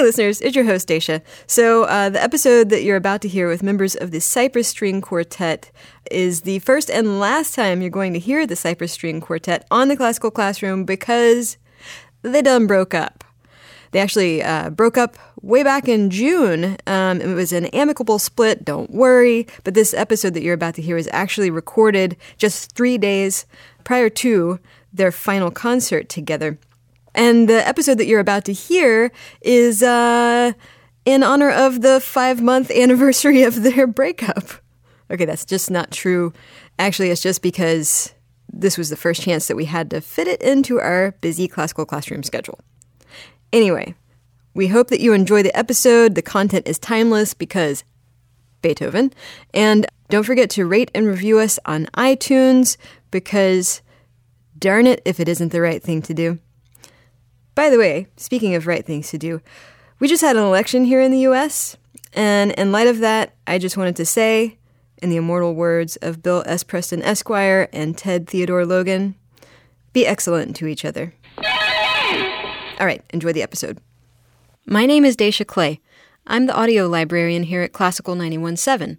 Hey, listeners, it's your host, Dacia. So, uh, the episode that you're about to hear with members of the Cypress String Quartet is the first and last time you're going to hear the Cypress String Quartet on the Classical Classroom because they done broke up. They actually uh, broke up way back in June. Um, it was an amicable split, don't worry. But this episode that you're about to hear is actually recorded just three days prior to their final concert together. And the episode that you're about to hear is uh, in honor of the five month anniversary of their breakup. Okay, that's just not true. Actually, it's just because this was the first chance that we had to fit it into our busy classical classroom schedule. Anyway, we hope that you enjoy the episode. The content is timeless because Beethoven. And don't forget to rate and review us on iTunes because darn it if it isn't the right thing to do. By the way, speaking of right things to do, we just had an election here in the US, and in light of that, I just wanted to say, in the immortal words of Bill S. Preston Esquire and Ted Theodore Logan, be excellent to each other. All right, enjoy the episode. My name is Dacia Clay. I'm the audio librarian here at Classical 917.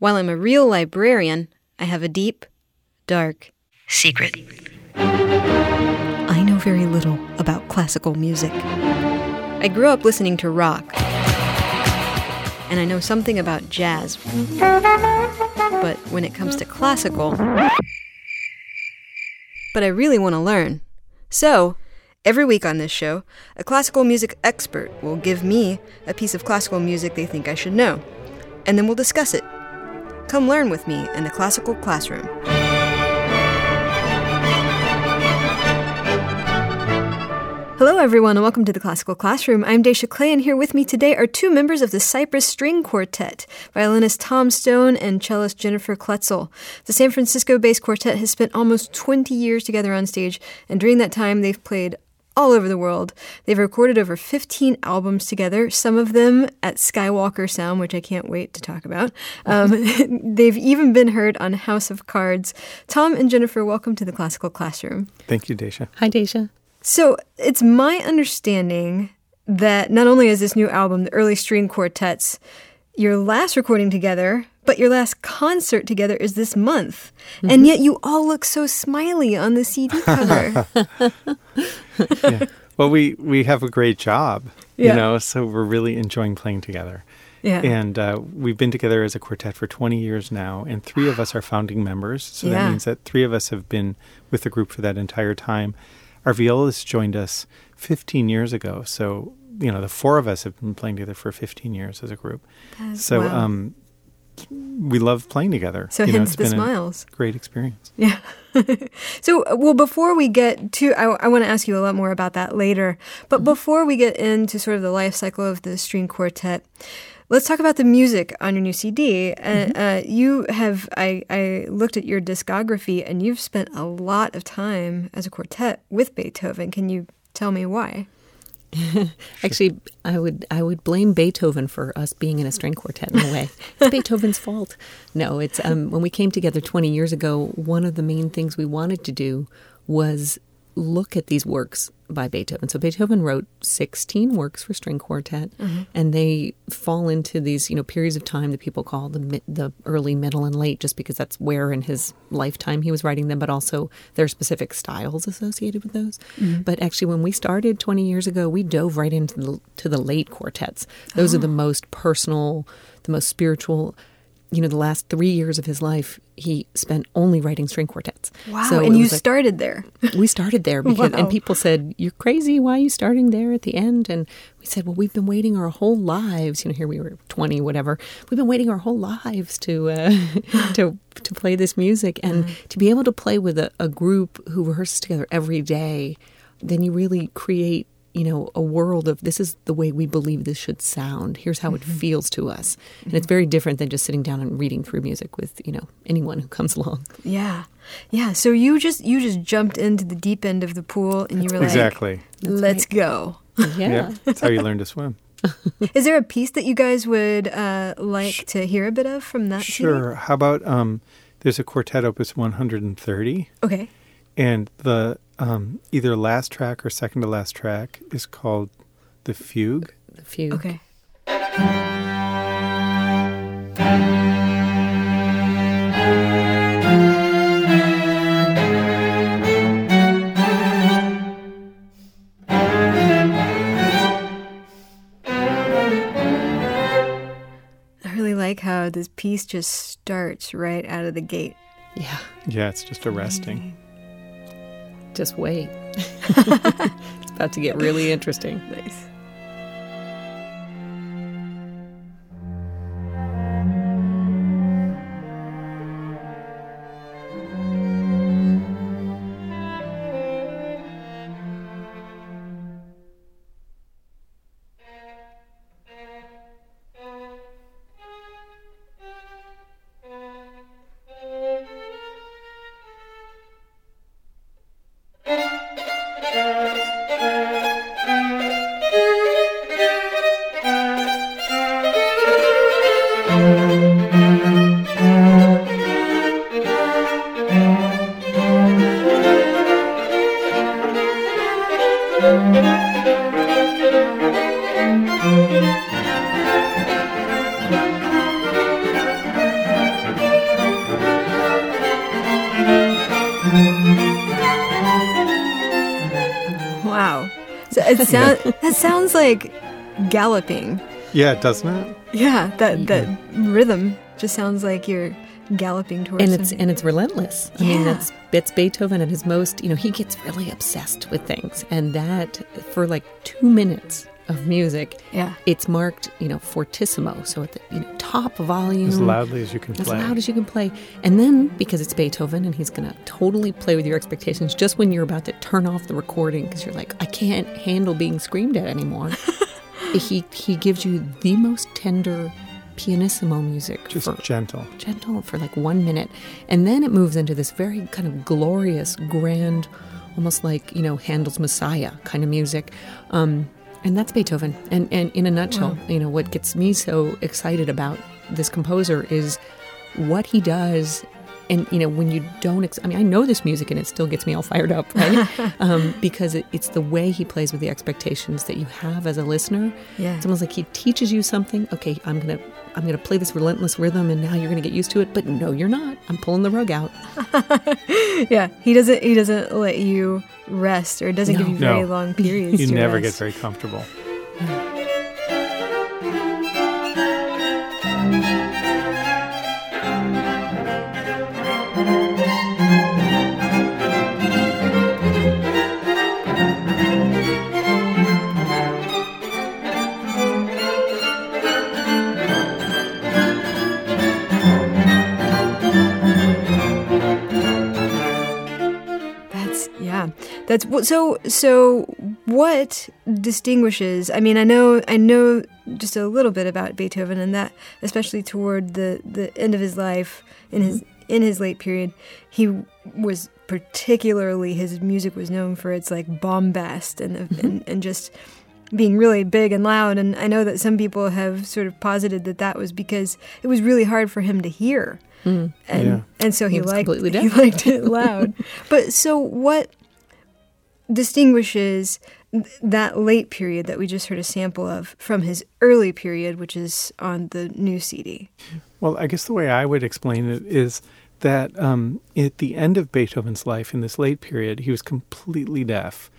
While I'm a real librarian, I have a deep, dark secret. Very little about classical music. I grew up listening to rock, and I know something about jazz. But when it comes to classical, but I really want to learn. So, every week on this show, a classical music expert will give me a piece of classical music they think I should know, and then we'll discuss it. Come learn with me in the classical classroom. Hello, everyone, and welcome to the Classical Classroom. I'm Dacia Clay, and here with me today are two members of the Cypress String Quartet, violinist Tom Stone and cellist Jennifer Kloetzel. The San Francisco based quartet has spent almost 20 years together on stage, and during that time, they've played all over the world. They've recorded over 15 albums together, some of them at Skywalker Sound, which I can't wait to talk about. Um, they've even been heard on House of Cards. Tom and Jennifer, welcome to the Classical Classroom. Thank you, Dacia. Hi, Dacia. So it's my understanding that not only is this new album, the Early String Quartets, your last recording together, but your last concert together is this month. Mm-hmm. And yet you all look so smiley on the CD cover. yeah. Well, we, we have a great job, yeah. you know, so we're really enjoying playing together. Yeah. And uh, we've been together as a quartet for 20 years now, and three of us are founding members. So yeah. that means that three of us have been with the group for that entire time. Our violist joined us 15 years ago. So, you know, the four of us have been playing together for 15 years as a group. That's, so, wow. um, we love playing together. So, you hence know, the smiles. great experience. Yeah. so, well, before we get to, I, I want to ask you a lot more about that later. But mm-hmm. before we get into sort of the life cycle of the string quartet, Let's talk about the music on your new CD. Uh, mm-hmm. Uh, you have, I, I looked at your discography and you've spent a lot of time as a quartet with Beethoven. Can you tell me why? Actually, I would I would blame Beethoven for us being in a string quartet in a way. It's Beethoven's fault. No, it's um, when we came together 20 years ago. One of the main things we wanted to do was look at these works by Beethoven. So Beethoven wrote 16 works for string quartet, mm-hmm. and they fall into these you know periods of time that people call the the early, middle, and late, just because that's where in his lifetime he was writing them. But also there are specific styles associated with those. Mm-hmm. But actually, when we started 20 years ago, we dove right into the to the late quartets. Those oh. are the most personal, the most spiritual you know, the last three years of his life, he spent only writing string quartets. Wow! So and you like, started there. we started there because, wow. and people said, "You're crazy. Why are you starting there at the end?" And we said, "Well, we've been waiting our whole lives. You know, here we were 20, whatever. We've been waiting our whole lives to uh, to to play this music, and mm-hmm. to be able to play with a, a group who rehearses together every day. Then you really create you know, a world of this is the way we believe this should sound. Here's how mm-hmm. it feels to us. Mm-hmm. And it's very different than just sitting down and reading through music with, you know, anyone who comes along. Yeah. Yeah. So you just you just jumped into the deep end of the pool and that's you were exactly. like Exactly. Let's right. go. Yeah. yeah. That's how you learn to swim. is there a piece that you guys would uh, like to hear a bit of from that? Sure. CD? How about um, there's a quartet opus 130. Okay. And the um, either last track or second to last track is called the fugue. the fugue. Okay. I really like how this piece just starts right out of the gate. Yeah. Yeah, it's just arresting. Just wait. it's about to get really interesting. Nice. It sounds that sounds like galloping. Yeah, doesn't it? Yeah, that mm-hmm. that rhythm just sounds like you're galloping towards. And it's and it's relentless. I yeah. mean, that's it's Beethoven at his most. You know, he gets really obsessed with things, and that for like two minutes of music. Yeah. It's marked, you know, fortissimo, so at the you know top volume, as loudly as you can as play, as loud as you can play. And then because it's Beethoven and he's going to totally play with your expectations, just when you're about to turn off the recording because you're like, I can't handle being screamed at anymore. he he gives you the most tender pianissimo music just for, gentle gentle for like one minute and then it moves into this very kind of glorious grand almost like you know handel's messiah kind of music um, and that's Beethoven. And and in a nutshell, wow. you know, what gets me so excited about this composer is what he does. And you know when you don't ex- i mean i know this music and it still gets me all fired up right? Um, because it, it's the way he plays with the expectations that you have as a listener. Yeah. It's almost like he teaches you something. Okay i'm gonna i'm gonna play this relentless rhythm and now you're gonna get used to it but no you're not i'm pulling the rug out yeah he doesn't he doesn't let you rest or it doesn't no. give you very no. long periods. You never rest. get very comfortable. That's. So so what distinguishes? I mean, I know I know just a little bit about Beethoven, and that especially toward the the end of his life in his mm-hmm. in his late period, he was particularly his music was known for its like bombast and mm-hmm. and, and just being really big and loud. And I know that some people have sort of posited that that was because it was really hard for him to hear. Mm. And, yeah. and so he, he liked he liked it loud. but so what distinguishes that late period that we just heard a sample of from his early period, which is on the new CD? Well, I guess the way I would explain it is that um, at the end of Beethoven's life, in this late period, he was completely deaf.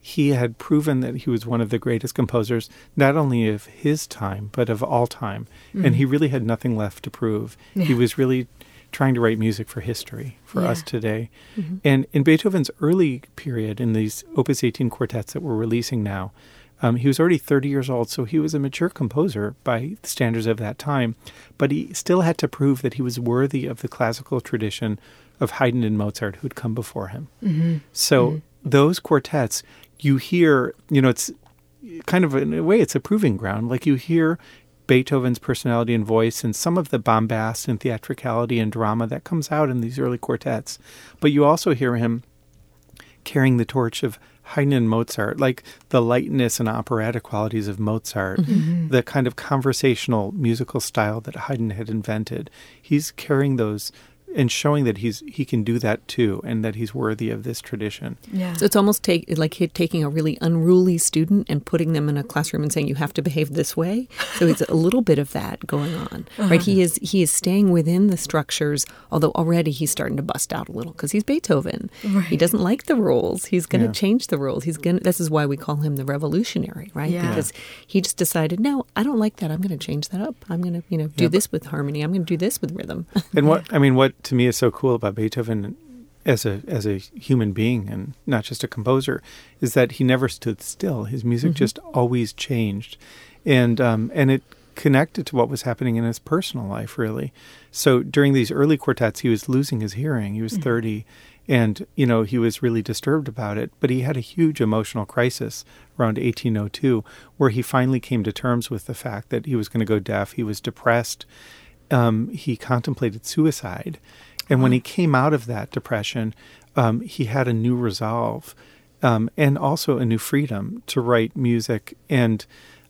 He had proven that he was one of the greatest composers, not only of his time, but of all time. Mm-hmm. And he really had nothing left to prove. Yeah. He was really trying to write music for history for yeah. us today. Mm-hmm. And in Beethoven's early period, in these Opus 18 quartets that we're releasing now, um, he was already 30 years old, so he was a mature composer by the standards of that time. But he still had to prove that he was worthy of the classical tradition of Haydn and Mozart who'd come before him. Mm-hmm. So mm-hmm. those quartets, you hear, you know, it's kind of in a way, it's a proving ground. Like you hear Beethoven's personality and voice and some of the bombast and theatricality and drama that comes out in these early quartets. But you also hear him carrying the torch of Haydn and Mozart, like the lightness and operatic qualities of Mozart, mm-hmm. the kind of conversational musical style that Haydn had invented. He's carrying those and showing that he's he can do that too, and that he's worthy of this tradition. Yeah. So it's almost take like taking a really unruly student and putting them in a classroom and saying you have to behave this way. So it's a little bit of that going on, uh-huh. right? He is he is staying within the structures, although already he's starting to bust out a little because he's Beethoven. Right. He doesn't like the rules. He's going to yeah. change the rules. He's going. This is why we call him the revolutionary, right? Yeah. Because he just decided, no, I don't like that. I'm going to change that up. I'm going to you know do this with harmony. I'm going to do this with rhythm. and what I mean, what to me is so cool about Beethoven as a as a human being and not just a composer is that he never stood still. His music mm-hmm. just always changed, and um, and it connected to what was happening in his personal life really. So during these early quartets, he was losing his hearing. He was mm-hmm. thirty, and you know he was really disturbed about it. But he had a huge emotional crisis around 1802, where he finally came to terms with the fact that he was going to go deaf. He was depressed. Um, he contemplated suicide and when he came out of that depression, um, he had a new resolve um, and also a new freedom to write music. And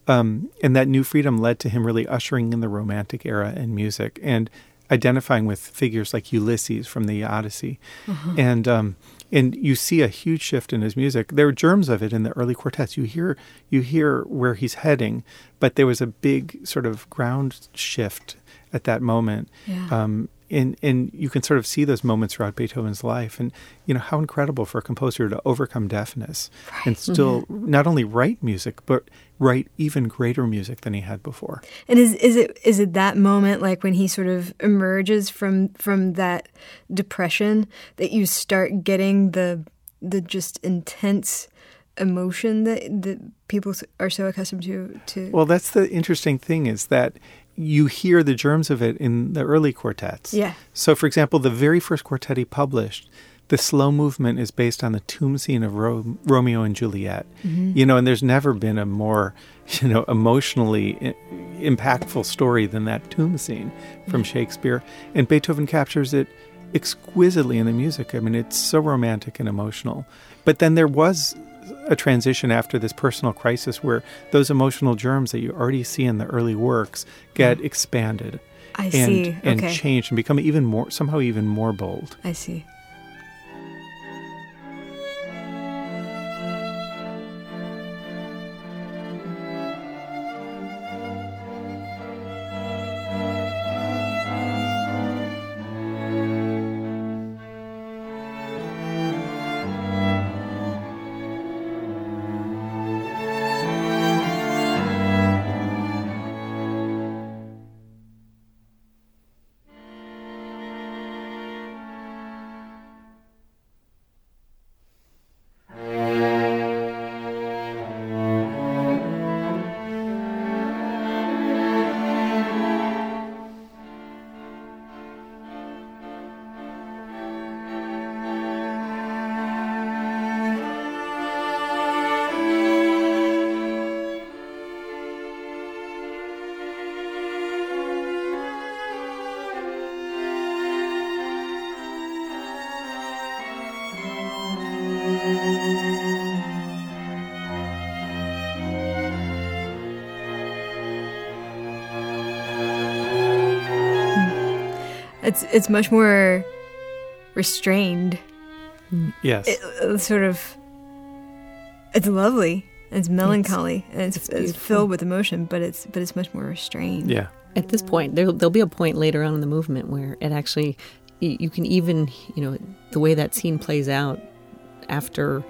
um, and that new freedom led to him really ushering in the Romantic era in music and identifying with figures like Ulysses from the Odyssey. Uh-huh. And um, and you see a huge shift in his music. There are germs of it in the early quartets. You hear you hear where he's heading, but there was a big sort of ground shift at that moment. Yeah. Um, and and you can sort of see those moments throughout Beethoven's life, and you know how incredible for a composer to overcome deafness right. and still mm-hmm. not only write music but write even greater music than he had before. And is is it is it that moment like when he sort of emerges from from that depression that you start getting the the just intense emotion that that people are so accustomed to to Well, that's the interesting thing is that you hear the germs of it in the early quartets. Yeah. So, for example, the very first quartet he published, the slow movement is based on the tomb scene of Ro- Romeo and Juliet. Mm-hmm. You know, and there's never been a more, you know, emotionally I- impactful story than that tomb scene from mm-hmm. Shakespeare. And Beethoven captures it exquisitely in the music. I mean, it's so romantic and emotional. But then there was a transition after this personal crisis where those emotional germs that you already see in the early works get mm. expanded I and, see. and okay. changed and become even more somehow even more bold. I see. It's it's much more restrained. Yes. It, uh, sort of. It's lovely. It's melancholy it's, and it's, it's, it's, filled with emotion, but it's but it's much more restrained. Yeah. At this point, there there'll be a point later on in the movement where it actually, you can even you know the way that scene plays out after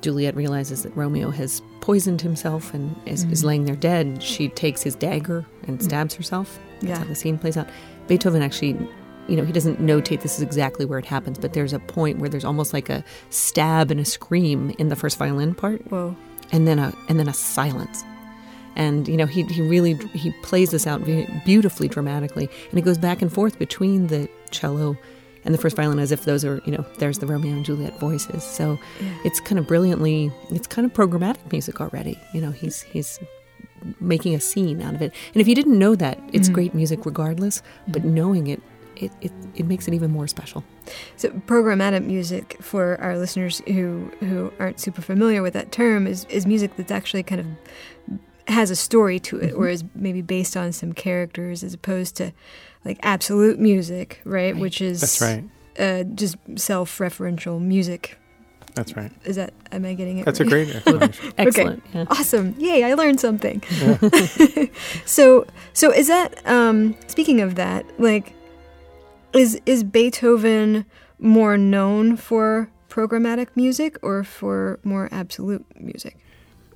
Juliet realizes that Romeo has poisoned himself and is, mm-hmm. is laying there dead. She takes his dagger and stabs herself. That's yeah. how the scene plays out. Beethoven actually you know, he doesn't notate this is exactly where it happens, but there's a point where there's almost like a stab and a scream in the first violin part. Whoa. And then a and then a silence. And you know, he he really he plays this out beautifully dramatically, and it goes back and forth between the cello and the first violin as if those are, you know, there's the Romeo and Juliet voices. So yeah. it's kind of brilliantly it's kind of programmatic music already. You know, he's he's making a scene out of it. And if you didn't know that, it's mm-hmm. great music regardless, but mm-hmm. knowing it it, it, it makes it even more special. So programmatic music for our listeners who who aren't super familiar with that term is, is music that's actually kind of has a story to it mm-hmm. or is maybe based on some characters as opposed to like absolute music, right? right. Which is that's right. Uh, just self-referential music. That's right. Is that am I getting it? That's right? a great explanation. Excellent. Okay. Yeah. Awesome. Yay! I learned something. Yeah. so so is that um, speaking of that like is is Beethoven more known for programmatic music or for more absolute music?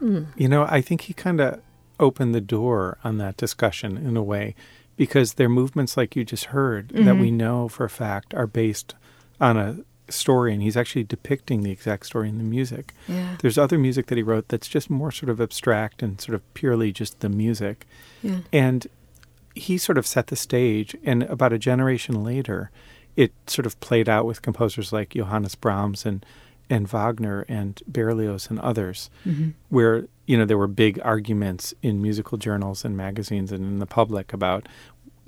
Mm. You know, I think he kind of opened the door on that discussion in a way because they're movements like you just heard mm-hmm. that we know for a fact are based on a story and he's actually depicting the exact story in the music. Yeah. There's other music that he wrote that's just more sort of abstract and sort of purely just the music. Yeah. And he sort of set the stage and about a generation later it sort of played out with composers like Johannes Brahms and and Wagner and Berlioz and others, mm-hmm. where you know there were big arguments in musical journals and magazines and in the public about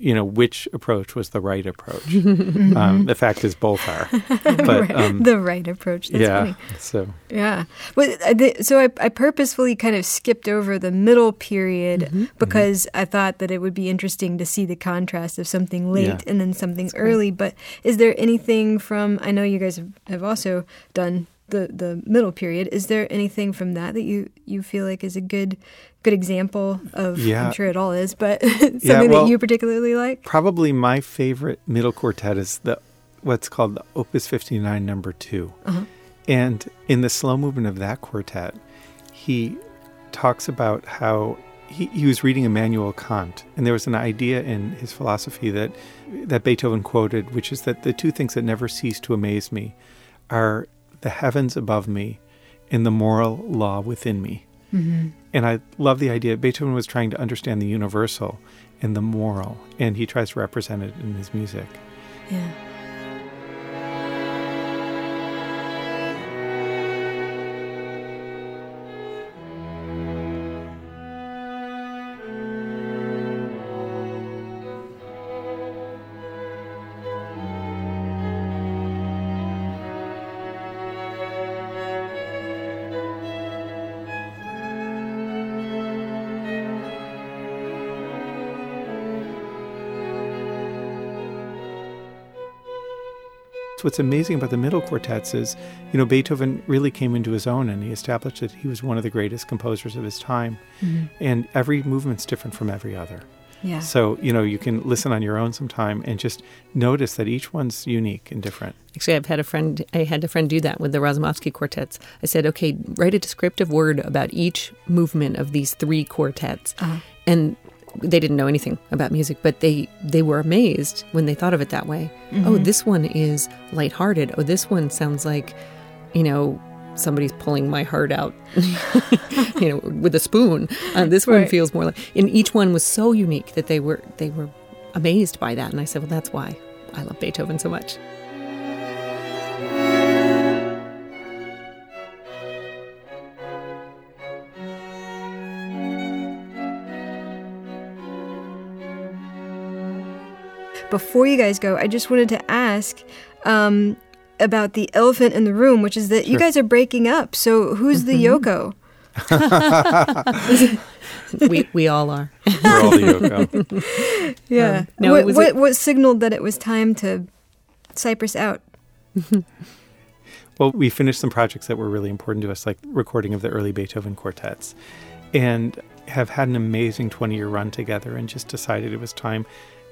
you know which approach was the right approach. mm-hmm. um, the fact is, both are. But um, the right approach. That's yeah. Funny. So yeah. Well, so I, I, purposefully kind of skipped over the middle period mm-hmm. because mm-hmm. I thought that it would be interesting to see the contrast of something late yeah. and then something That's early. Great. But is there anything from? I know you guys have, have also done the the middle period. Is there anything from that that you you feel like is a good good example of? Yeah. I'm sure it all is, but something yeah, well, that you particularly like. Probably my favorite middle quartet is the what's called the Opus 59 Number 2 uh-huh. and in the slow movement of that quartet, he talks about how he, he, was reading Immanuel Kant, and there was an idea in his philosophy that that Beethoven quoted, which is that the two things that never cease to amaze me are the heavens above me and the moral law within me. Mm-hmm. And I love the idea. Beethoven was trying to understand the universal and the moral, and he tries to represent it in his music. Yeah. What's amazing about the middle quartets is, you know, Beethoven really came into his own and he established that he was one of the greatest composers of his time. Mm-hmm. And every movement's different from every other. Yeah. So, you know, you can listen on your own sometime and just notice that each one's unique and different. Actually, I've had a friend, I had a friend do that with the Razumovsky quartets. I said, okay, write a descriptive word about each movement of these three quartets. Uh-huh. And they didn't know anything about music, but they they were amazed when they thought of it that way. Mm-hmm. Oh, this one is lighthearted. Oh, this one sounds like, you know, somebody's pulling my heart out, you know, with a spoon. Uh, this one feels more like. And each one was so unique that they were they were amazed by that. And I said, well, that's why I love Beethoven so much. Before you guys go, I just wanted to ask um, about the elephant in the room, which is that sure. you guys are breaking up. So who's the mm-hmm. Yoko? we we all are. We're all the Yoko. yeah. Um, no, what, what, what signaled that it was time to Cypress out? well, we finished some projects that were really important to us, like recording of the early Beethoven quartets, and have had an amazing 20 year run together and just decided it was time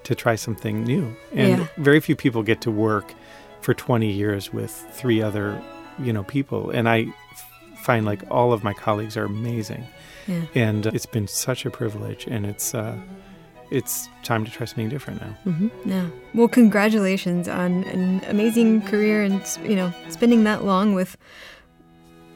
to try something new. And yeah. very few people get to work for 20 years with three other, you know, people. And I f- find like all of my colleagues are amazing. Yeah. And uh, it's been such a privilege and it's uh, it's time to try something different now. Mm-hmm. Yeah. Well, congratulations on an amazing career and you know spending that long with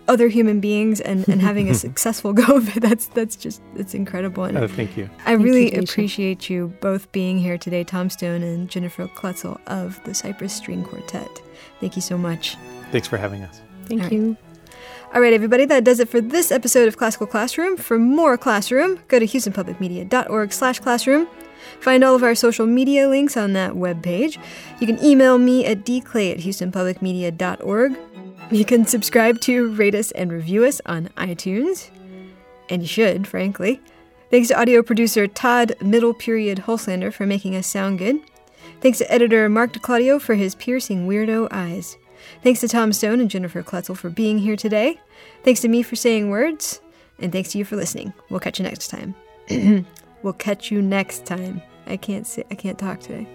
other human beings and, and having a successful go of it. That's that's just it's incredible. And oh, thank you. I really you, appreciate you both being here today, Tom Stone and Jennifer Kloetzel of the Cypress String Quartet. Thank you so much. Thanks for having us. Thank All you. Right. All right, everybody, that does it for this episode of Classical Classroom. For more Classroom, go to houstonpublicmedia.org slash classroom. Find all of our social media links on that webpage. You can email me at dclay at houstonpublicmedia.org. You can subscribe to, rate us, and review us on iTunes. And you should, frankly. Thanks to audio producer Todd Middle Period Holslander for making us sound good. Thanks to editor Mark DeClaudio for his piercing weirdo eyes. Thanks to Tom Stone and Jennifer Kloetzel for being here today. Thanks to me for saying words. And thanks to you for listening. We'll catch you next time. we'll catch you next time. I can't say I can't talk today.